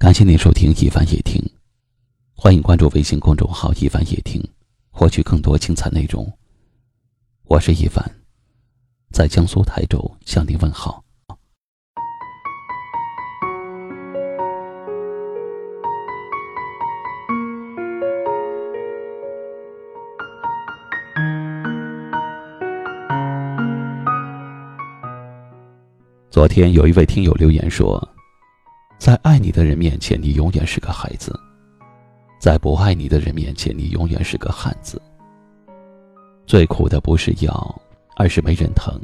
感谢您收听一凡夜听，欢迎关注微信公众号一凡夜听，获取更多精彩内容。我是一凡，在江苏台州向您问好。昨天有一位听友留言说。在爱你的人面前，你永远是个孩子；在不爱你的人面前，你永远是个汉子。最苦的不是药，而是没人疼；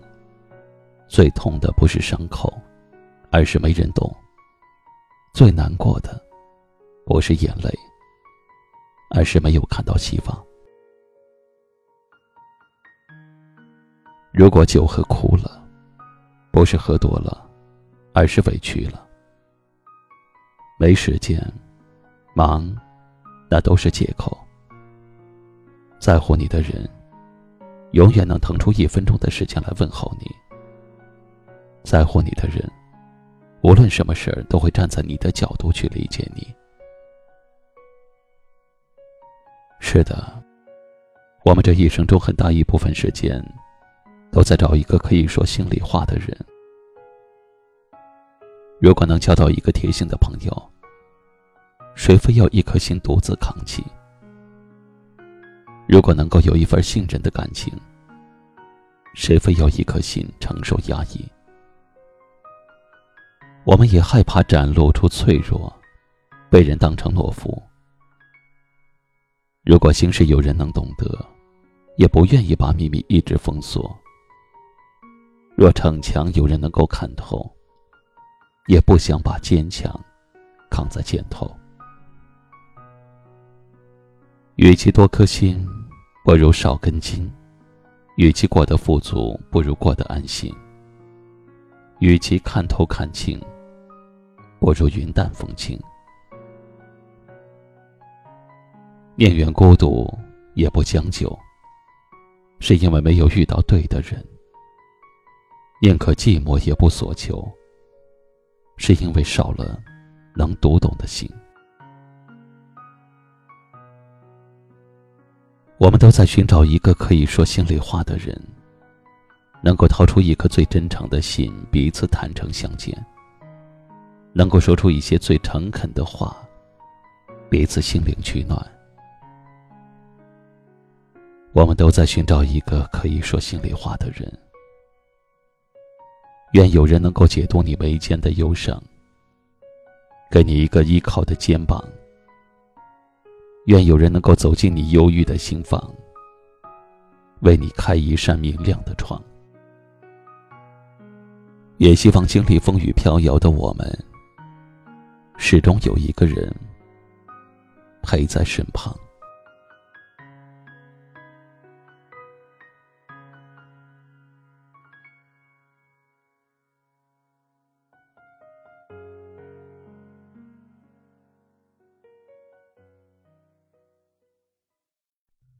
最痛的不是伤口，而是没人懂；最难过的不是眼泪，而是没有看到希望。如果酒喝哭了，不是喝多了，而是委屈了。没时间，忙，那都是借口。在乎你的人，永远能腾出一分钟的时间来问候你。在乎你的人，无论什么事儿都会站在你的角度去理解你。是的，我们这一生中很大一部分时间，都在找一个可以说心里话的人。如果能交到一个贴心的朋友，谁非要一颗心独自扛起？如果能够有一份信任的感情，谁非要一颗心承受压抑？我们也害怕展露出脆弱，被人当成懦夫。如果心事有人能懂得，也不愿意把秘密一直封锁。若逞强有人能够看透。也不想把坚强扛在肩头。与其多颗心，不如少根筋；与其过得富足，不如过得安心；与其看透看清，不如云淡风轻。宁愿孤独，也不将就，是因为没有遇到对的人；宁可寂寞，也不索求。是因为少了能读懂的心。我们都在寻找一个可以说心里话的人，能够掏出一颗最真诚的心，彼此坦诚相见，能够说出一些最诚恳的话，彼此心灵取暖。我们都在寻找一个可以说心里话的人。愿有人能够解读你眉间的忧伤，给你一个依靠的肩膀。愿有人能够走进你忧郁的心房，为你开一扇明亮的窗。也希望经历风雨飘摇的我们，始终有一个人陪在身旁。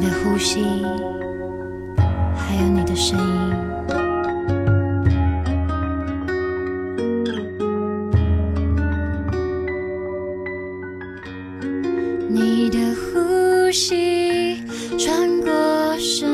你的呼吸，还有你的声音。你的呼吸穿过身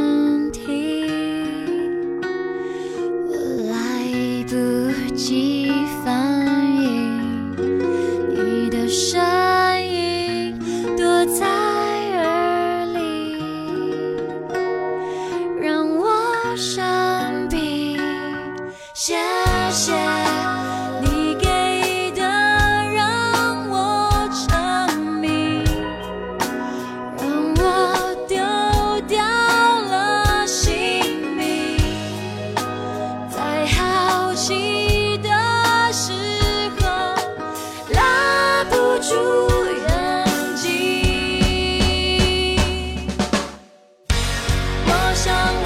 想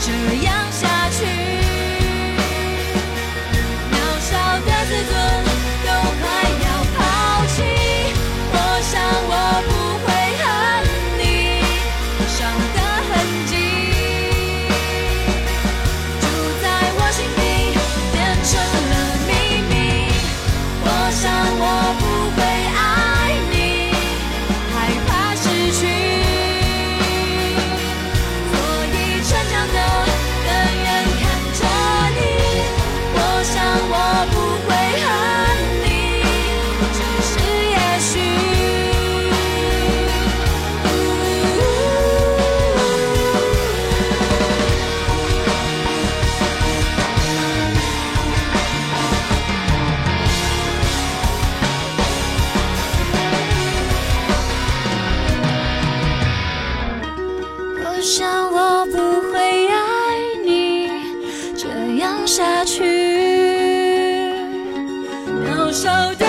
这样。多少？